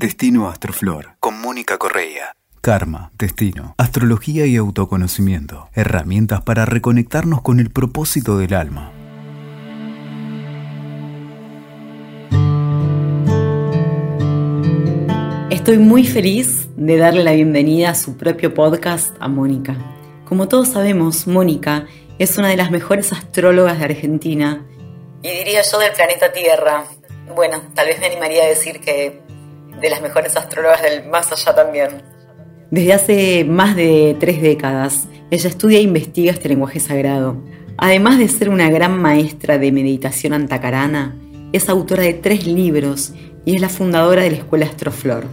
Destino Astroflor con Mónica Correa. Karma, destino, astrología y autoconocimiento. Herramientas para reconectarnos con el propósito del alma. Estoy muy feliz de darle la bienvenida a su propio podcast a Mónica. Como todos sabemos, Mónica es una de las mejores astrólogas de Argentina y diría yo del planeta Tierra. Bueno, tal vez me animaría a decir que de las mejores astrólogas del más allá también. Desde hace más de tres décadas, ella estudia e investiga este lenguaje sagrado. Además de ser una gran maestra de meditación antacarana, es autora de tres libros y es la fundadora de la Escuela Astroflor.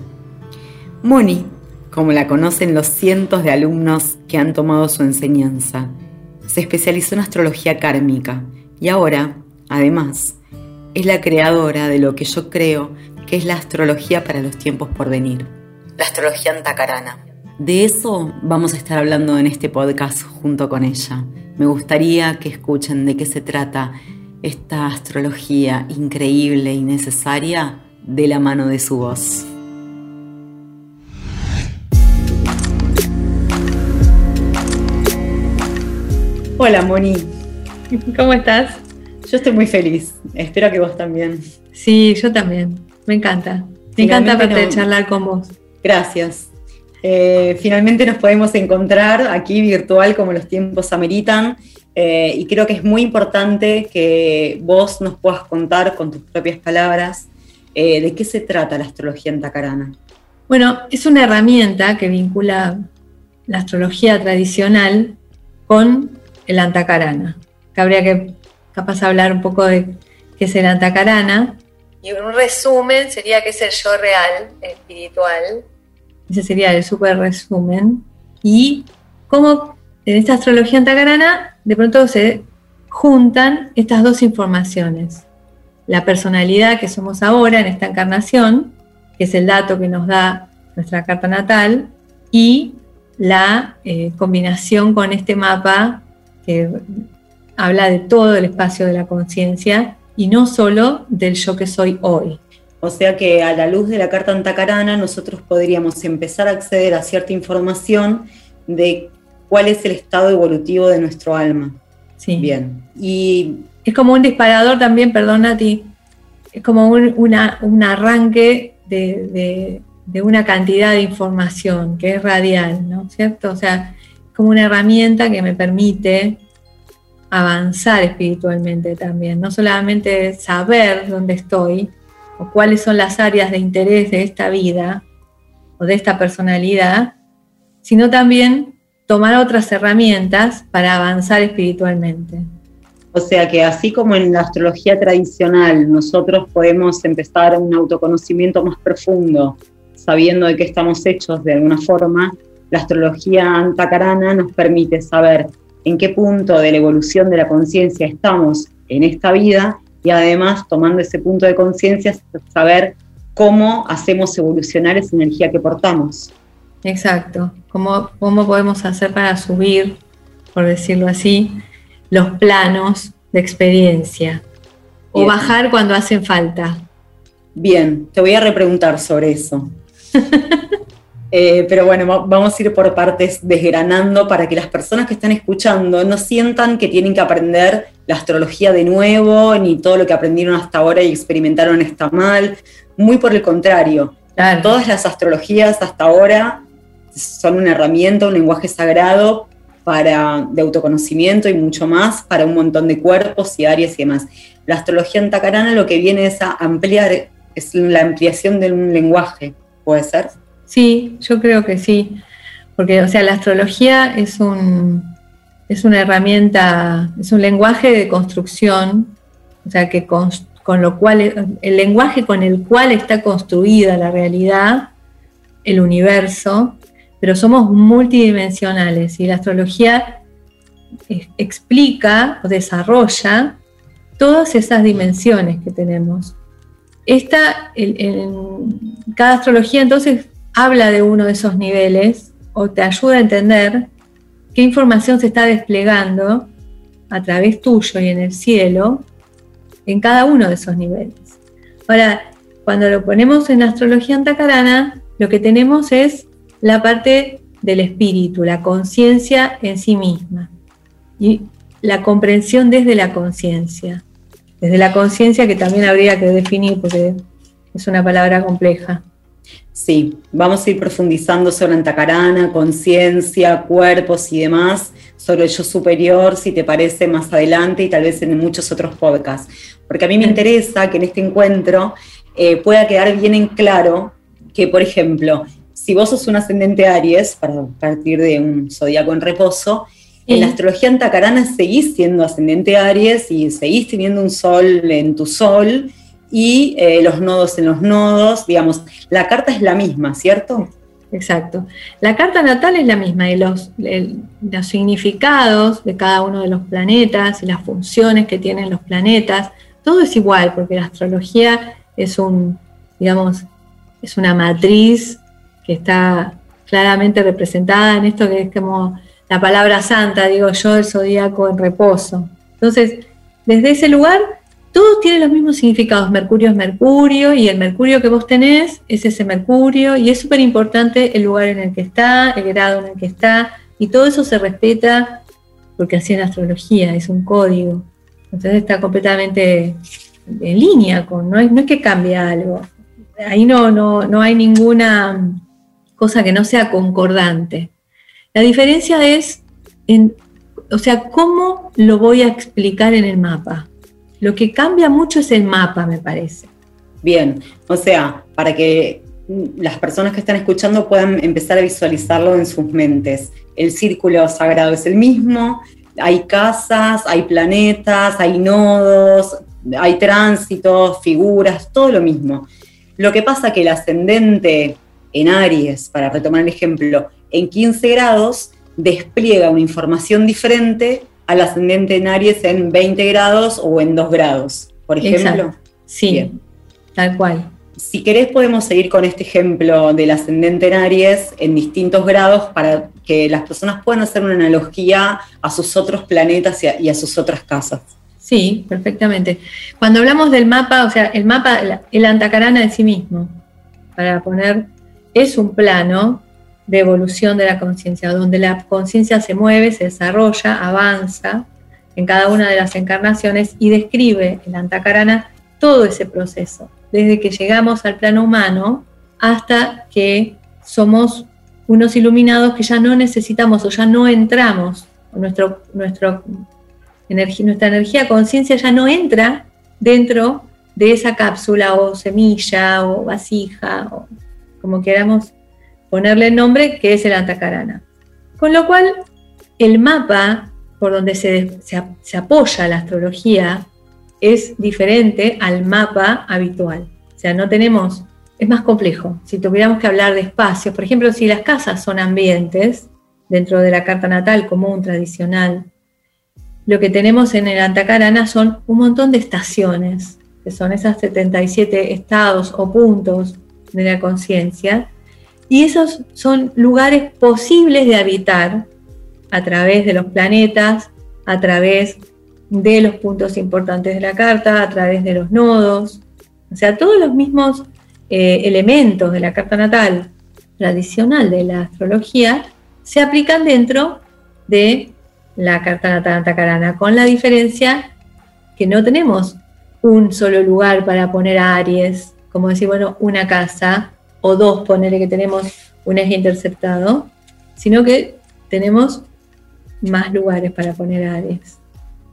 Moni, como la conocen los cientos de alumnos que han tomado su enseñanza, se especializó en astrología kármica y ahora, además, es la creadora de lo que yo creo que es la astrología para los tiempos por venir. La astrología antacarana. De eso vamos a estar hablando en este podcast junto con ella. Me gustaría que escuchen de qué se trata esta astrología increíble y necesaria de la mano de su voz. Hola Moni. ¿Cómo estás? Yo estoy muy feliz. Espero que vos también. Sí, yo también. Me encanta. Me encanta poder charlar con vos. Gracias. Eh, finalmente nos podemos encontrar aquí virtual como los tiempos ameritan eh, y creo que es muy importante que vos nos puedas contar con tus propias palabras eh, de qué se trata la astrología antacarana. Bueno, es una herramienta que vincula la astrología tradicional con el antacarana. Que habría que capaz hablar un poco de qué es el antacarana y un resumen sería que es el yo real, espiritual. Ese sería el super resumen. Y cómo en esta astrología antacarana de pronto se juntan estas dos informaciones. La personalidad que somos ahora en esta encarnación, que es el dato que nos da nuestra carta natal, y la eh, combinación con este mapa que habla de todo el espacio de la conciencia y no solo del yo que soy hoy. O sea que a la luz de la carta antacarana nosotros podríamos empezar a acceder a cierta información de cuál es el estado evolutivo de nuestro alma. Sí. Bien. Y es como un disparador también, perdón a ti, es como un, arranque de, de, una cantidad de información que es radial, ¿no? ¿Cierto? O sea, como una herramienta que me permite avanzar espiritualmente también, no solamente saber dónde estoy o cuáles son las áreas de interés de esta vida o de esta personalidad, sino también tomar otras herramientas para avanzar espiritualmente. O sea que así como en la astrología tradicional nosotros podemos empezar un autoconocimiento más profundo, sabiendo de qué estamos hechos de alguna forma, la astrología antacarana nos permite saber en qué punto de la evolución de la conciencia estamos en esta vida y además tomando ese punto de conciencia saber cómo hacemos evolucionar esa energía que portamos. Exacto, cómo, cómo podemos hacer para subir, por decirlo así, los planos de experiencia o bajar cuando hacen falta. Bien, te voy a repreguntar sobre eso. Eh, pero bueno, vamos a ir por partes desgranando para que las personas que están escuchando no sientan que tienen que aprender la astrología de nuevo, ni todo lo que aprendieron hasta ahora y experimentaron está mal. Muy por el contrario. Todas las astrologías hasta ahora son una herramienta, un lenguaje sagrado para, de autoconocimiento y mucho más para un montón de cuerpos y áreas y demás. La astrología antacarana lo que viene es a ampliar, es la ampliación de un lenguaje, ¿puede ser? Sí, yo creo que sí, porque o sea, la astrología es un es una herramienta, es un lenguaje de construcción, o sea, que con, lo cual el lenguaje con el cual está construida la realidad, el universo, pero somos multidimensionales y la astrología explica o desarrolla todas esas dimensiones que tenemos. Esta, cada astrología entonces habla de uno de esos niveles o te ayuda a entender qué información se está desplegando a través tuyo y en el cielo en cada uno de esos niveles. Ahora, cuando lo ponemos en astrología antacarana, lo que tenemos es la parte del espíritu, la conciencia en sí misma y la comprensión desde la conciencia. Desde la conciencia que también habría que definir porque es una palabra compleja. Sí, vamos a ir profundizando sobre Antacarana, conciencia, cuerpos y demás, sobre el yo superior, si te parece, más adelante y tal vez en muchos otros podcasts. Porque a mí me interesa que en este encuentro eh, pueda quedar bien en claro que, por ejemplo, si vos sos un ascendente Aries, para partir de un zodiaco en reposo, en la astrología antacarana seguís siendo ascendente Aries y seguís teniendo un sol en tu sol y eh, los nodos en los nodos, digamos, la carta es la misma, ¿cierto? Exacto. La carta natal es la misma y los, los significados de cada uno de los planetas y las funciones que tienen los planetas, todo es igual porque la astrología es un, digamos, es una matriz que está claramente representada en esto que es como la palabra santa, digo yo, el zodíaco en reposo. Entonces, desde ese lugar, todos tienen los mismos significados. Mercurio es Mercurio y el Mercurio que vos tenés es ese Mercurio y es súper importante el lugar en el que está, el grado en el que está y todo eso se respeta porque así en astrología, es un código. Entonces está completamente en línea con, no, es, que cambie algo. Ahí no, no, no hay ninguna cosa que no sea concordante. La diferencia es, en, o sea, cómo lo voy a explicar en el mapa. Lo que cambia mucho es el mapa, me parece. Bien, o sea, para que las personas que están escuchando puedan empezar a visualizarlo en sus mentes. El círculo sagrado es el mismo, hay casas, hay planetas, hay nodos, hay tránsitos, figuras, todo lo mismo. Lo que pasa que el ascendente en Aries, para retomar el ejemplo, en 15 grados despliega una información diferente al ascendente en Aries en 20 grados o en 2 grados, por ejemplo. Sí, tal cual. Si querés podemos seguir con este ejemplo del ascendente en Aries en distintos grados para que las personas puedan hacer una analogía a sus otros planetas y a, sus otras casas. Sí, perfectamente. Cuando hablamos del mapa, o sea, el mapa, el antacarana en sí mismo, para poner, es un plano de evolución de la conciencia, donde la conciencia se mueve, se desarrolla, avanza en cada una de las encarnaciones y describe en Antacarana todo ese proceso, desde que llegamos al plano humano hasta que somos unos iluminados que ya no necesitamos o ya no entramos, nuestro energía, nuestra energía conciencia ya no entra dentro de esa cápsula o semilla o vasija o como queramos ponerle el nombre, que es el Antacarana. Con lo cual, el mapa por donde se, se, apoya la astrología es diferente al mapa habitual. O sea, no tenemos, es más complejo. Si tuviéramos que hablar de espacios, por ejemplo, si las casas son ambientes, dentro de la carta natal común, tradicional, lo que tenemos en el Antacarana son un montón de estaciones, que son esas 77 estados o puntos de la conciencia, y esos son lugares posibles de habitar a través de los planetas, a través de los puntos importantes de la carta, a través de los nodos. O sea, todos los mismos eh, elementos de la carta natal tradicional de la astrología se aplican dentro de la carta natal antacarana, con la diferencia que no tenemos un solo lugar para poner a Aries, como decir, bueno, una casa, o dos, ponerle que tenemos un eje interceptado, sino que tenemos más lugares para poner Aries.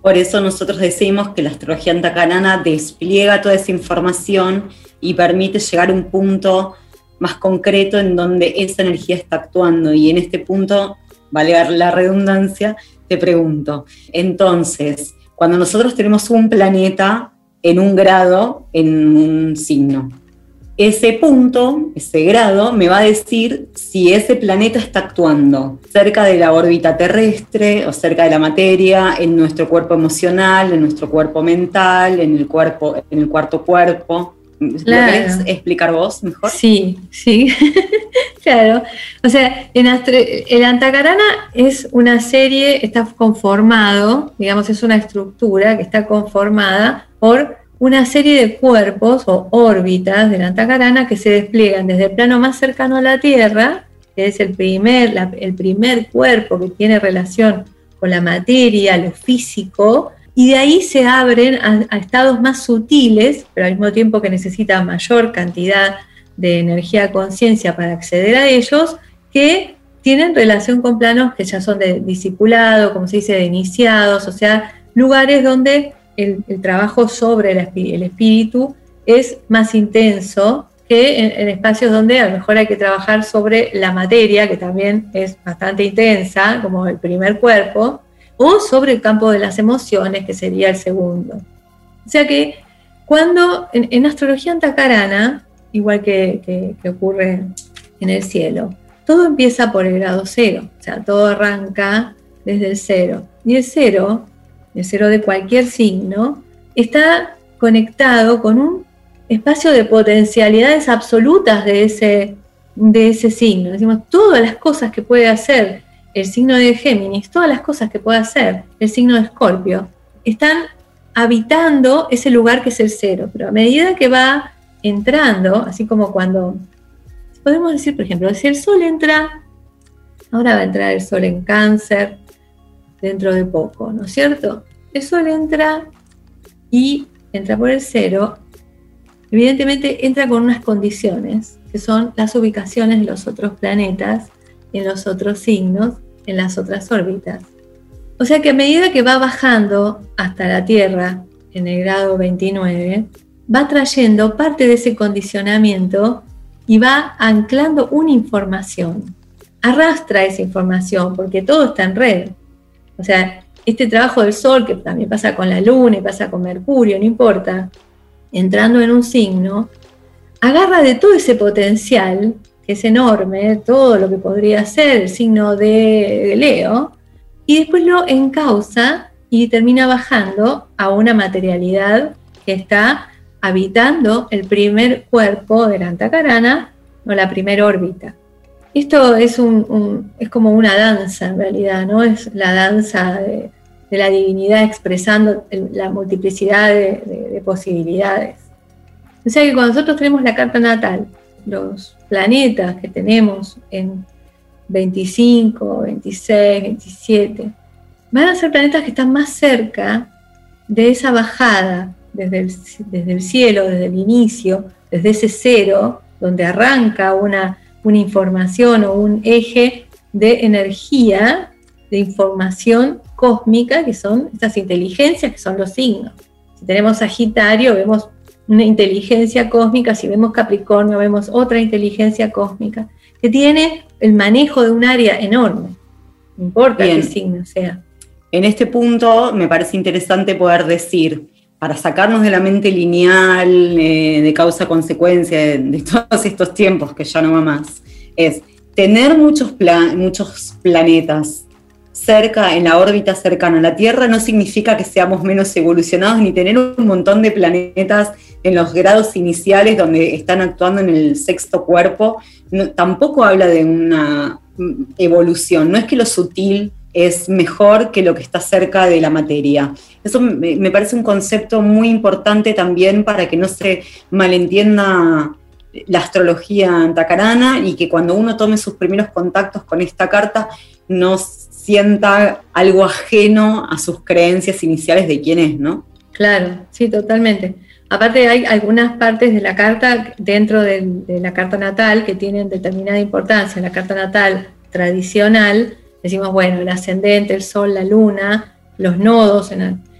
Por eso nosotros decimos que la astrología antacarana despliega toda esa información y permite llegar a un punto más concreto en donde esa energía está actuando. Y en este punto, vale la redundancia, te pregunto, entonces, cuando nosotros tenemos un planeta en un grado, en un signo, ese punto, ese grado, me va a decir si ese planeta está actuando cerca de la órbita terrestre o cerca de la materia, en nuestro cuerpo emocional, en nuestro cuerpo mental, en el cuerpo, en el cuarto cuerpo. ¿Lo querés explicar vos mejor? Sí, sí, claro. O sea, en el Antacarana es una serie, está conformado, digamos, es una estructura que está conformada por una serie de cuerpos o órbitas de la antacarana que se despliegan desde el plano más cercano a la Tierra, que es el primer, el primer cuerpo que tiene relación con la materia, lo físico, y de ahí se abren a, estados más sutiles, pero al mismo tiempo que necesita mayor cantidad de energía conciencia para acceder a ellos, que tienen relación con planos que ya son de discipulado, como se dice, de iniciados, o sea, lugares donde el, trabajo sobre el, espíritu es más intenso que en, espacios donde a lo mejor hay que trabajar sobre la materia, que también es bastante intensa, como el primer cuerpo, o sobre el campo de las emociones, que sería el segundo. O sea que cuando en, astrología antacarana, igual que, que ocurre en el cielo, todo empieza por el grado cero, o sea, todo arranca desde el cero. Y el cero el cero de cualquier signo, está conectado con un espacio de potencialidades absolutas de ese, de ese signo. Decimos, todas las cosas que puede hacer el signo de Géminis, todas las cosas que puede hacer el signo de Escorpio, están habitando ese lugar que es el cero. Pero a medida que va entrando, así como cuando, podemos decir, por ejemplo, si el Sol entra, ahora va a entrar el Sol en cáncer, dentro de poco, ¿no es cierto? El Sol entra y entra por el cero, evidentemente entra con unas condiciones, que son las ubicaciones de los otros planetas, en los otros signos, en las otras órbitas. O sea que a medida que va bajando hasta la Tierra, en el grado 29, va trayendo parte de ese condicionamiento y va anclando una información. Arrastra esa información porque todo está en red. O sea, este trabajo del Sol, que también pasa con la Luna y pasa con Mercurio, no importa, entrando en un signo, agarra de todo ese potencial, que es enorme, todo lo que podría ser el signo de Leo, y después lo encausa y termina bajando a una materialidad que está habitando el primer cuerpo de la antacarana o la primera órbita. Esto es, un, es como una danza en realidad, ¿no? Es la danza de, la divinidad expresando la multiplicidad de, posibilidades. O sea que cuando nosotros tenemos la carta natal, los planetas que tenemos en 25, 26, 27, van a ser planetas que están más cerca de esa bajada desde el, desde el cielo, desde el inicio, desde ese cero, donde arranca una una información o un eje de energía, de información cósmica, que son estas inteligencias, que son los signos. Si tenemos Sagitario, vemos una inteligencia cósmica, si vemos Capricornio, vemos otra inteligencia cósmica, que tiene el manejo de un área enorme, no importa qué signo sea. En este punto me parece interesante poder decir, para sacarnos de la mente lineal, eh, de causa-consecuencia, de, todos estos tiempos que ya no va más, es tener muchos, muchos planetas cerca, en la órbita cercana a la Tierra, no significa que seamos menos evolucionados, ni tener un montón de planetas en los grados iniciales donde están actuando en el sexto cuerpo, tampoco habla de una mm, evolución, no es que lo sutil es mejor que lo que está cerca de la materia. Eso me, parece un concepto muy importante también para que no se malentienda la astrología antacarana y que cuando uno tome sus primeros contactos con esta carta no sienta algo ajeno a sus creencias iniciales de quién es, ¿no? Claro, sí, totalmente. Aparte hay algunas partes de la carta dentro de, de la carta natal que tienen determinada importancia. La carta natal tradicional decimos, bueno, el ascendente, el sol, la luna, los nodos,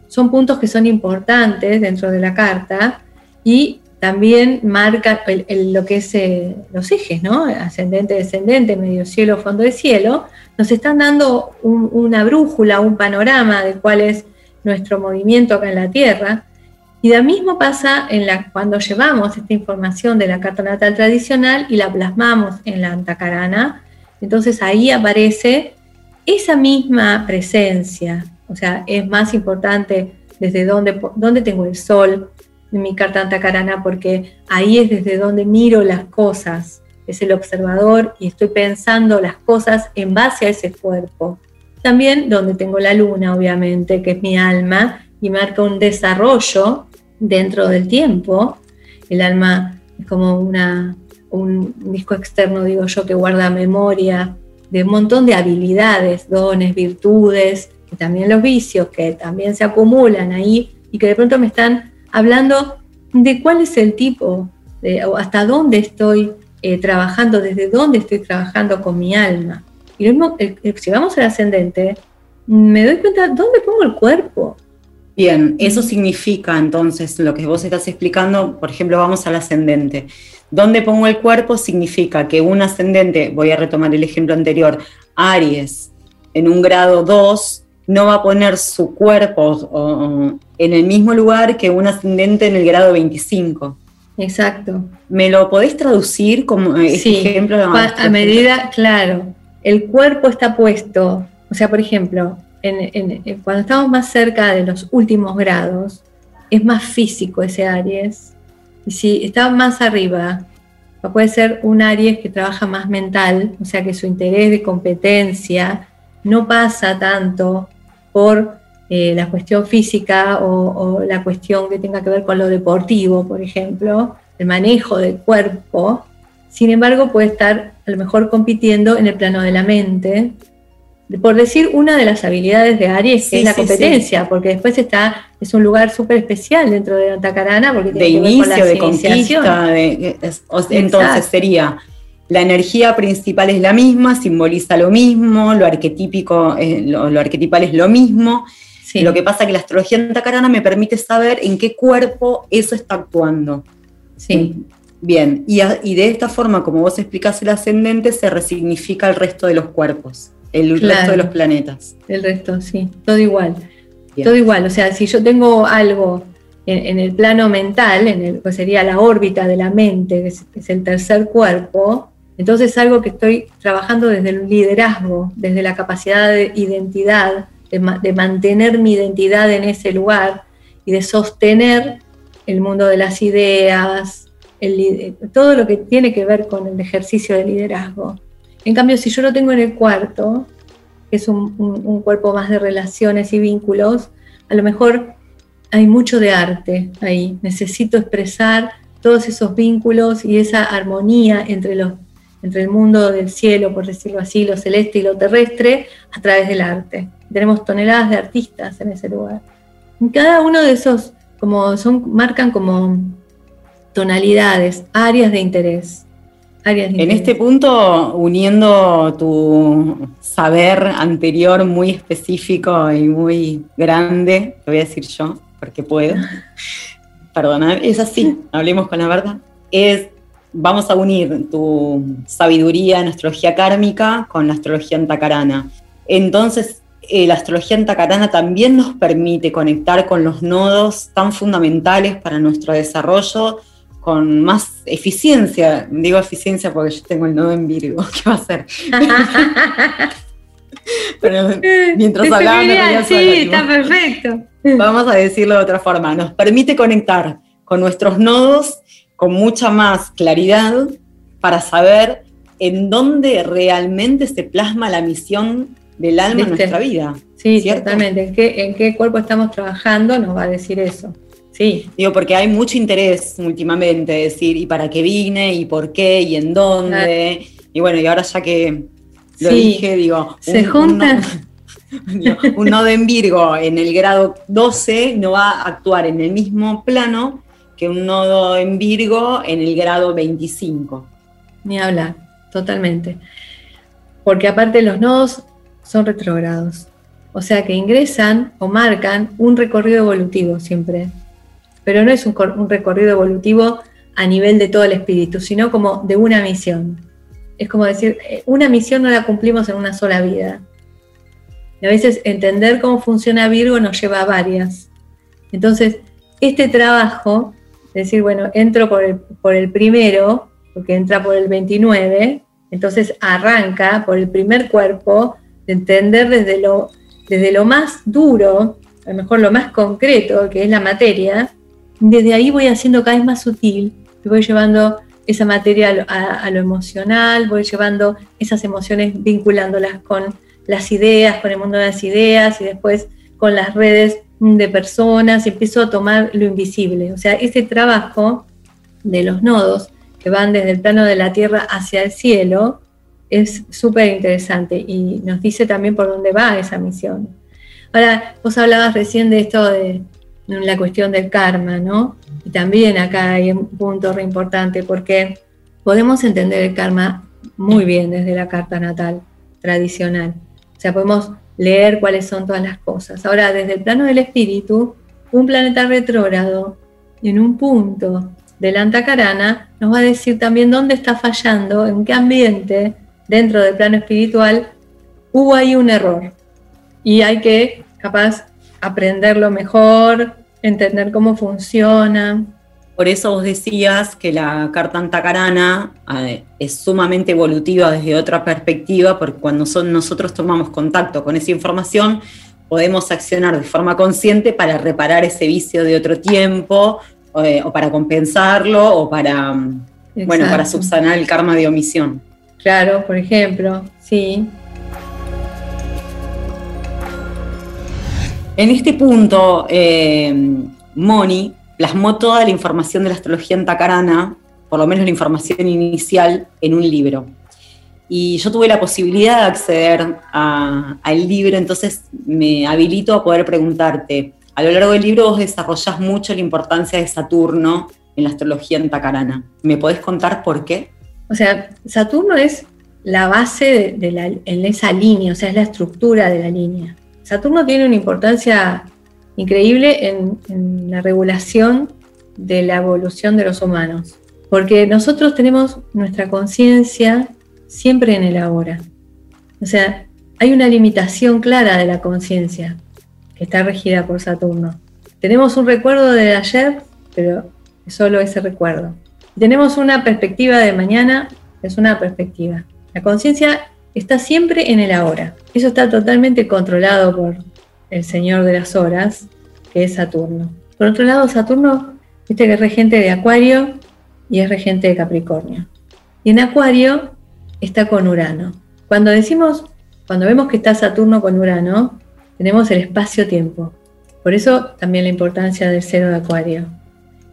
son puntos que son importantes dentro de la carta y también marca lo que es eh, los ejes, ¿no? Ascendente, descendente, medio cielo, fondo de cielo, nos están dando una brújula, un panorama de cuál es nuestro movimiento acá en la Tierra. Y lo mismo pasa cuando llevamos esta información de la carta natal tradicional y la plasmamos en la antacarana. Entonces ahí aparece esa misma presencia, o sea, es más importante desde dónde, dónde tengo el sol en mi carta antacarana, porque ahí es desde donde miro las cosas, es el observador y estoy pensando las cosas en base a ese cuerpo. También donde tengo la luna, obviamente, que es mi alma, y marca un desarrollo dentro del tiempo. El alma es como una, un disco externo, digo yo, que guarda memoria de un montón de habilidades, dones, virtudes, y también los vicios que también se acumulan ahí y que de pronto me están hablando de cuál es el tipo, de, o hasta dónde estoy eh, trabajando, desde dónde estoy trabajando con mi alma. Y lo mismo, si vamos al ascendente, me doy cuenta dónde pongo el cuerpo. Bien, eso significa entonces lo que vos estás explicando, por ejemplo, vamos al ascendente. ¿Dónde pongo el cuerpo? Significa que un ascendente, voy a retomar el ejemplo anterior, Aries, en un grado 2, no va a poner su cuerpo en el mismo lugar que un ascendente en el grado 25. Exacto. ¿Me lo podés traducir como eh, ejemplo? A medida, claro, el cuerpo está puesto, o sea, por ejemplo, cuando estamos más cerca de los últimos grados, es más físico ese Aries. Y si está más arriba, puede ser un Aries que trabaja más mental, o sea que su interés de competencia no pasa tanto por eh, la cuestión física o, la cuestión que tenga que ver con lo deportivo, por ejemplo, el manejo del cuerpo. Sin embargo, puede estar a lo mejor compitiendo en el plano de la mente. Por decir una de las habilidades de Aries, que es la competencia, porque después está, es un lugar súper especial dentro de Antacarana, porque tiene de que inicio, ver con de conquista, de, entonces sería la energía principal es la misma, simboliza lo mismo, lo arquetípico, eh, lo, arquetipal es lo mismo. Lo que pasa es que la astrología antacarana me permite saber en qué cuerpo eso está actuando. Sí. Bien, y, de esta forma, como vos explicás el ascendente, se resignifica el resto de los cuerpos, el resto de los planetas. El resto, sí, todo igual. Todo igual, o sea, si yo tengo algo en, el plano mental, en el, pues sería la órbita de la mente, que es el tercer cuerpo, entonces es algo que estoy trabajando desde el liderazgo, desde la capacidad de identidad, de, mantener mi identidad en ese lugar y de sostener el mundo de las ideas, todo lo que tiene que ver con el ejercicio de liderazgo. En cambio, si yo lo tengo en el cuarto, que es un cuerpo más de relaciones y vínculos, a lo mejor hay mucho de arte ahí. Necesito expresar todos esos vínculos y esa armonía entre los entre el mundo del cielo, por decirlo así, lo celeste y lo terrestre, a través del arte. Tenemos toneladas de artistas en ese lugar. Cada uno de esos como son, marcan como tonalidades, áreas de interés. En este punto, uniendo tu saber anterior muy específico y muy grande, lo voy a decir yo, porque puedo, perdona, es así, hablemos con la verdad, es vamos a unir tu sabiduría en astrología kármica con la astrología antacarana. Entonces, eh, la astrología antacarana también nos permite conectar con los nodos tan fundamentales para nuestro desarrollo con más eficiencia. Digo eficiencia porque yo tengo el nodo en Virgo. ¿Qué va a? Pero mientras hablaba, sí, está perfecto. Vamos a decirlo de otra forma. Nos permite conectar con nuestros nodos con mucha más claridad para saber en dónde realmente se plasma la misión del alma en nuestra vida. Sí, ciertamente. ¿En qué, ¿En qué cuerpo estamos trabajando? Nos va a decir eso. Sí. Digo, porque hay mucho interés últimamente, decir, ¿y para qué vine? ¿Y por qué? ¿Y en dónde? Y bueno, y ahora ya que lo dije, digo. Se juntan. un nodo en Virgo en el grado 12 no va a actuar en el mismo plano que un nodo en Virgo en el grado 25. Ni hablar, totalmente. Porque aparte los nodos son retrógrados. O sea que ingresan o marcan un recorrido evolutivo siempre. Pero no es un, recorrido evolutivo a nivel de todo el espíritu, sino como de una misión. Es como decir, eh, una misión no la cumplimos en una sola vida. Y a veces entender cómo funciona Virgo nos lleva a varias. Entonces, este trabajo decir, bueno, entro por el, por el primero, porque entra por el 29, entonces arranca por el primer cuerpo, de entender desde lo, desde lo más duro, a lo mejor lo más concreto, que es la materia, desde ahí voy haciendo cada vez más sutil, voy llevando esa materia a, a, lo emocional, voy llevando esas emociones vinculándolas con las ideas, con el mundo de las ideas y después con las redes de personas y empiezo a tomar lo invisible. O sea, ese trabajo de los nodos que van desde el plano de la Tierra hacia el cielo es súper interesante y nos dice también por dónde va esa misión. Ahora, vos hablabas recién de esto de la cuestión del karma, ¿no? Y también acá hay un punto re importante porque podemos entender el karma muy bien desde la carta natal tradicional. O sea, podemos leer cuáles son todas las cosas. Ahora, desde el plano del espíritu, un planeta retrógrado en un punto de la antacarana nos va a decir también dónde está fallando, en qué ambiente dentro del plano espiritual hubo ahí un error. Y hay que, capaz, aprenderlo mejor, entender cómo funciona. Por eso vos decías que la carta antacarana es sumamente evolutiva desde otra perspectiva, porque cuando son, nosotros tomamos contacto con esa información, podemos accionar de forma consciente para reparar ese vicio de otro tiempo, eh, o para compensarlo, o para, bueno, para subsanar el karma de omisión. Claro, por ejemplo, sí. En este punto, eh, Moni plasmó toda la información de la astrología en Tacarana, por lo menos la información inicial, en un libro. Y yo tuve la posibilidad de acceder al libro, entonces me habilito a poder preguntarte, a lo largo del libro vos desarrollás mucho la importancia de Saturno en la astrología en Tacarana. ¿Me podés contar por qué? O sea, Saturno es la base de, en esa línea, o sea, es la estructura de la línea. Saturno tiene una importancia increíble en, la regulación de la evolución de los humanos, porque nosotros tenemos nuestra conciencia siempre en el ahora. O sea, hay una limitación clara de la conciencia que está regida por Saturno. Tenemos un recuerdo de ayer, pero es solo ese recuerdo. tenemos una perspectiva de mañana, es una perspectiva. La conciencia está siempre en el ahora. Eso está totalmente controlado por el Señor de las Horas, que es Saturno. Por otro lado, Saturno, viste que es regente de Acuario y es regente de Capricornio. Y en Acuario está con Urano. Cuando decimos, cuando vemos que está Saturno con Urano, tenemos el espacio-tiempo. Por eso también la importancia del cero de Acuario.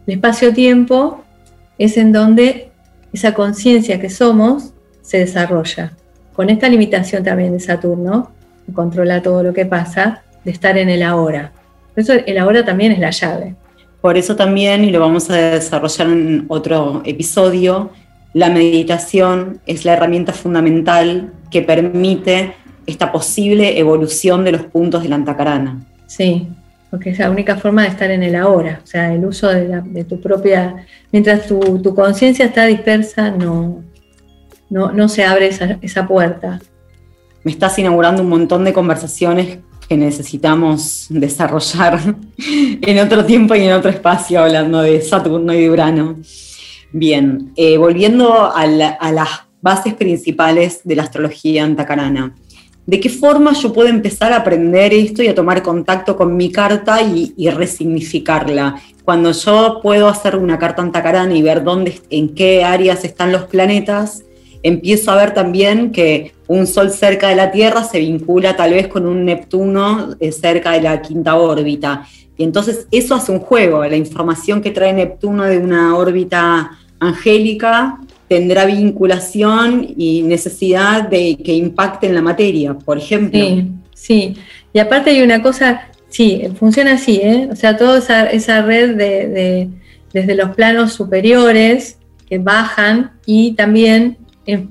El espacio-tiempo es en donde esa conciencia que somos se desarrolla. Con esta limitación también de Saturno, que controla todo lo que pasa, de estar en el ahora. Por eso el ahora también es la llave. Por eso también, y lo vamos a desarrollar en otro episodio, la meditación es la herramienta fundamental que permite esta posible evolución de los puntos de la antacarana. Sí, porque es la única forma de estar en el ahora, o sea, el uso de, tu propia... Mientras tu, tu conciencia está dispersa, no, no, no se abre esa, esa puerta. Me estás inaugurando un montón de conversaciones que necesitamos desarrollar en otro tiempo y en otro espacio, hablando de Saturno y de Urano. Bien, eh, volviendo a, las bases principales de la astrología antacarana. ¿De qué forma yo puedo empezar a aprender esto y a tomar contacto con mi carta y, resignificarla? Cuando yo puedo hacer una carta antacarana y ver dónde, en qué áreas están los planetas, empiezo a ver también que un Sol cerca de la Tierra se vincula tal vez con un Neptuno eh, cerca de la quinta órbita. Y entonces eso hace un juego. La información que trae Neptuno de una órbita angélica tendrá vinculación y necesidad de que impacte en la materia, por ejemplo. Sí, sí. Y aparte hay una cosa, sí, funciona así, ¿eh? O sea, toda esa, red de, desde los planos superiores que bajan y también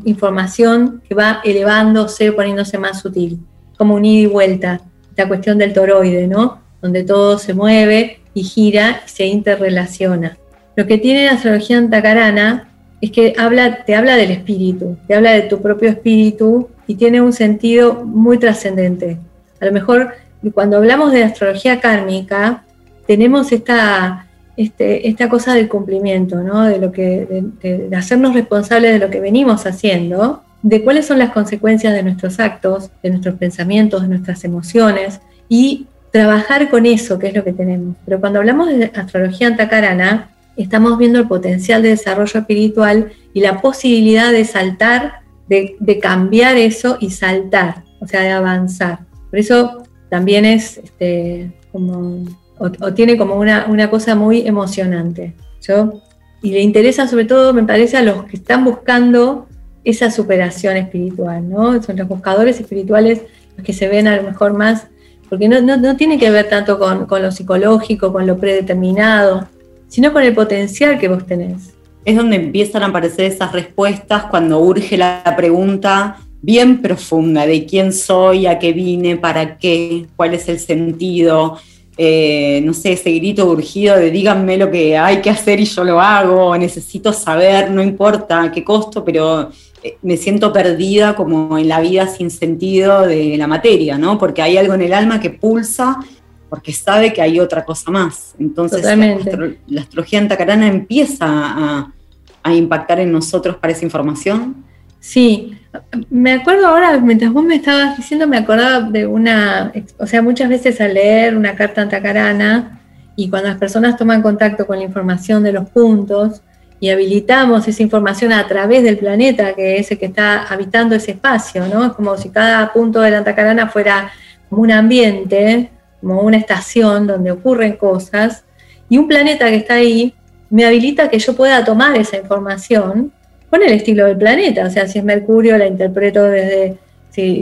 información que va elevándose, poniéndose más sutil, como un ida y vuelta, esta cuestión del toroide, ¿no? Donde todo se mueve y gira y se interrelaciona. Lo que tiene la astrología antacarana es que habla, te habla del espíritu, te habla de tu propio espíritu y tiene un sentido muy trascendente. A lo mejor cuando hablamos de astrología kármica, tenemos esta, este, esta cosa del cumplimiento, ¿no? de, lo que, de, hacernos responsables de lo que venimos haciendo, de cuáles son las consecuencias de nuestros actos, de nuestros pensamientos, de nuestras emociones y trabajar con eso, que es lo que tenemos. Pero cuando hablamos de astrología antacarana, estamos viendo el potencial de desarrollo espiritual y la posibilidad de saltar, de, cambiar eso y saltar, o sea, de avanzar. Por eso también es este, como, o, tiene como una, una, cosa muy emocionante. Yo, y le interesa sobre todo, me parece, a los que están buscando esa superación espiritual, ¿no? Son los buscadores espirituales los que se ven a lo mejor más, porque no, no, tiene que ver tanto con, con lo psicológico, con lo predeterminado, sino con el potencial que vos tenés. Es donde empiezan a aparecer esas respuestas cuando urge la pregunta bien profunda de quién soy, a qué vine, para qué, cuál es el sentido, eh, no sé, ese grito urgido de díganme lo que hay que hacer y yo lo hago, necesito saber, no importa a qué costo, pero eh, me siento perdida como en la vida sin sentido de la materia, ¿no? Porque hay algo en el alma que pulsa porque sabe que hay otra cosa más. Entonces la, astrología antacarana empieza a, a impactar en nosotros para esa información. Sí, me acuerdo ahora, mientras vos me estabas diciendo, me acordaba de una, o sea, muchas veces al leer una carta antacarana y cuando las personas toman contacto con la información de los puntos y habilitamos esa información a través del planeta, que es el que está habitando ese espacio, ¿no? Es como si cada punto de la antacarana fuera como un ambiente, como una estación donde ocurren cosas, y un planeta que está ahí me habilita que yo pueda tomar esa información con el estilo del planeta, o sea, si es Mercurio la interpreto desde,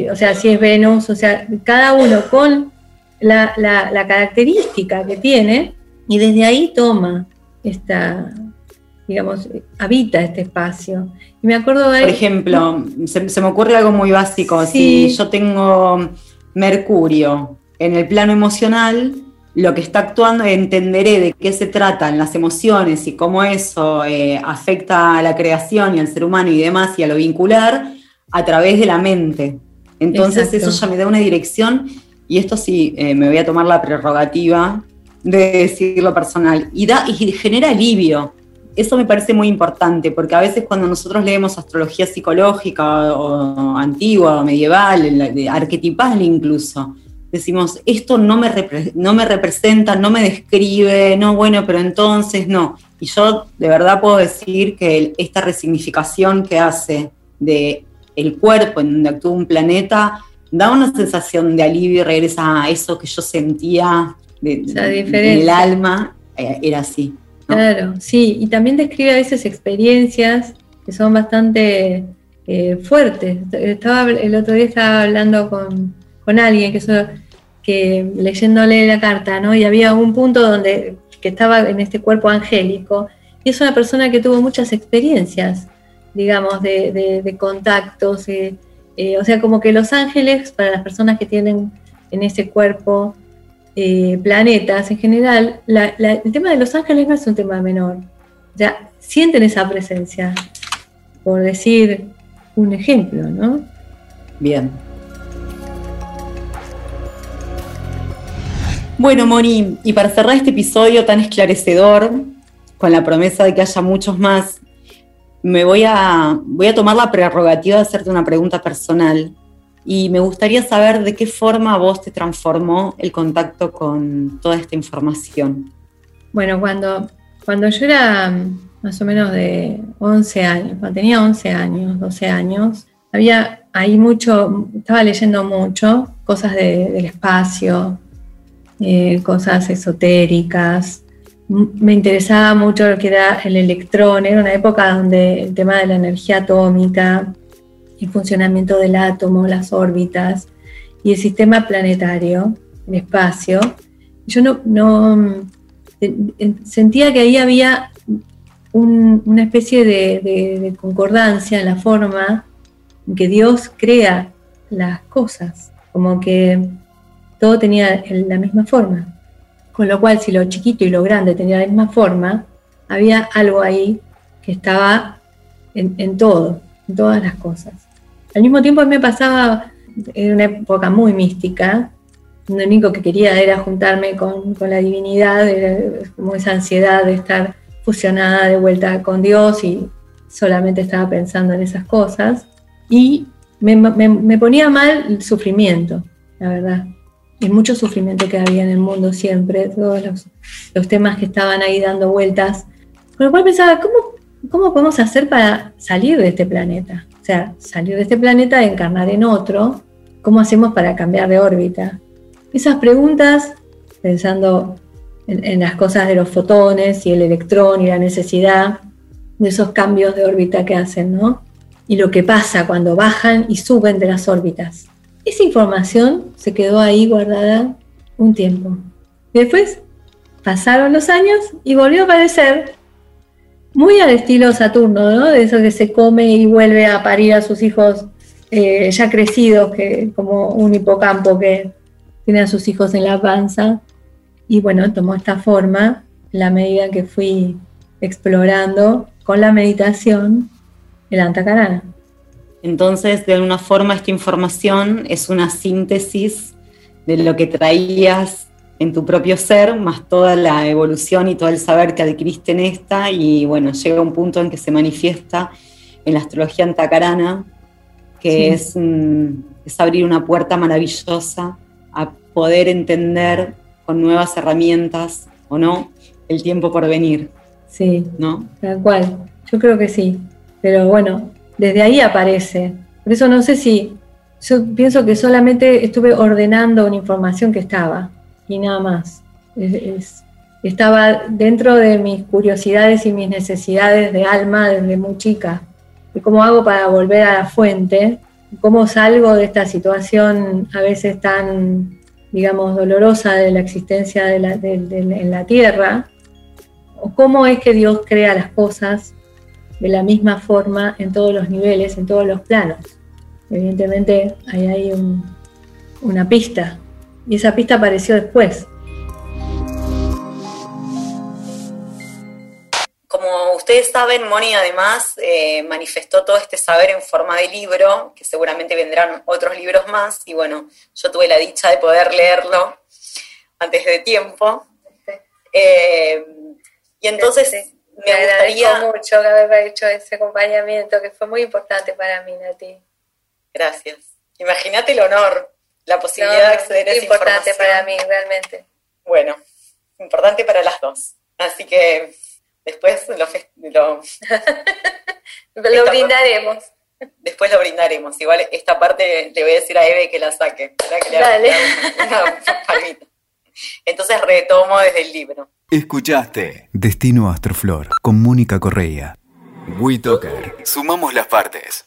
o sea, si es Venus, o sea, cada uno con la, característica que tiene y desde ahí toma esta, digamos, habita este espacio. Y me acuerdo de... Por ejemplo, se, me ocurre algo muy básico, si yo tengo Mercurio en el plano emocional, lo que está actuando, entenderé de qué se tratan las emociones y cómo eso eh, afecta a la creación y al ser humano y demás y a lo vincular a través de la mente. Entonces eso ya me da una dirección y esto sí, eh, me voy a tomar la prerrogativa de decirlo personal y, da, y genera alivio. Eso me parece muy importante porque a veces cuando nosotros leemos astrología psicológica o, antigua o medieval, arquetipal incluso, decimos, esto no me, no me representa, no me describe, no, bueno, pero entonces no. Y yo de verdad puedo decir que esta resignificación que hace de el cuerpo en donde actúa un planeta da una sensación de alivio y regresa a eso que yo sentía de, en el alma, eh, era así. Claro, sí, y también describe a veces experiencias que son bastante eh, fuertes. Estaba, el otro día estaba hablando con, con alguien que, eso, que leyéndole la carta, ¿no? Y había un punto donde que estaba en este cuerpo angélico, y es una persona que tuvo muchas experiencias, digamos, de, contactos, eh, o sea, como que los ángeles, para las personas que tienen en ese cuerpo eh, planetas en general, el tema de los ángeles no es un tema menor, ya sienten esa presencia, por decir un ejemplo, ¿no? Bien, Bueno, Moni, y para cerrar este episodio tan esclarecedor, con la promesa de que haya muchos más, me voy a, voy a tomar la prerrogativa de hacerte una pregunta personal. Y me gustaría saber de qué forma vos te transformó el contacto con toda esta información. Bueno, cuando, cuando yo era más o menos de 11 años, cuando tenía 11 años, 12 años, había ahí mucho, estaba leyendo mucho, cosas del espacio, eh, cosas esotéricas. Me interesaba mucho lo que era el electrón, era una época donde el tema de la energía atómica, el funcionamiento del átomo, las órbitas y el sistema planetario, el espacio. Yo no, no sentía que ahí había una especie de, de concordancia en la forma en que Dios crea las cosas, como que todo tenía la misma forma. Con lo cual, si lo chiquito y lo grande tenía la misma forma, había algo ahí que estaba en, todo, en todas las cosas. Al mismo tiempo me pasaba, en una época muy mística, lo único que quería era juntarme con, la divinidad, era como esa ansiedad de estar fusionada de vuelta con Dios y solamente estaba pensando en esas cosas. Y me, me ponía mal el sufrimiento, la verdad y mucho sufrimiento que había en el mundo siempre, todos los, temas que estaban ahí dando vueltas. Con lo cual pensaba, ¿cómo, ¿cómo podemos hacer para salir de este planeta? O sea, salir de este planeta, encarnar en otro, ¿cómo hacemos para cambiar de órbita? Esas preguntas pensando en, las cosas de los fotones y el electrón y la necesidad de esos cambios de órbita que hacen, ¿no? Y lo que pasa cuando bajan y suben de las órbitas. Esa información se quedó ahí guardada un tiempo. Después pasaron los años y volvió a aparecer muy al estilo Saturno, ¿no? De eso que se come y vuelve a parir a sus hijos eh, ya crecidos, que, como un hipocampo que tiene a sus hijos en la panza. Y bueno, tomó esta forma la medida que fui explorando con la meditación el antacarana. Entonces, de alguna forma, esta información es una síntesis de lo que traías en tu propio ser, más toda la evolución y todo el saber que adquiriste en esta, y bueno, llega un punto en que se manifiesta en la astrología antacarana, que es, es abrir una puerta maravillosa a poder entender con nuevas herramientas o no el tiempo por venir. Sí, ¿no? Tal cual, yo creo que sí, pero bueno, desde ahí aparece. Por eso no sé si, yo pienso que solamente estuve ordenando una información que estaba y nada más. estaba dentro de mis curiosidades y mis necesidades de alma desde muy chica. Y cómo hago para volver a la fuente, cómo salgo de esta situación a veces tan, digamos, dolorosa de la existencia en la tierra, o cómo es que Dios crea las cosas de la misma forma en todos los niveles, en todos los planos. Evidentemente ahí hay una pista y esa pista apareció después. Como ustedes saben, Moni además eh, manifestó todo este saber en forma de libro, que seguramente vendrán otros libros más, y bueno, yo tuve la dicha de poder leerlo antes de tiempo. Eh, y entonces me, gustaría mucho haber hecho ese acompañamiento que fue muy importante para mí, Nati. Gracias. Imagínate el honor, la posibilidad de acceder a esa importante para mí, realmente. Bueno, importante para las dos. Así que después lo, lo, lo brindaremos. Después lo brindaremos. Igual esta parte le voy a decir a Eve que la saque. Dale. Entonces retomo desde el libro. Escuchaste Destino Astroflor con Mónica Correa. WeToker. Sumamos las partes.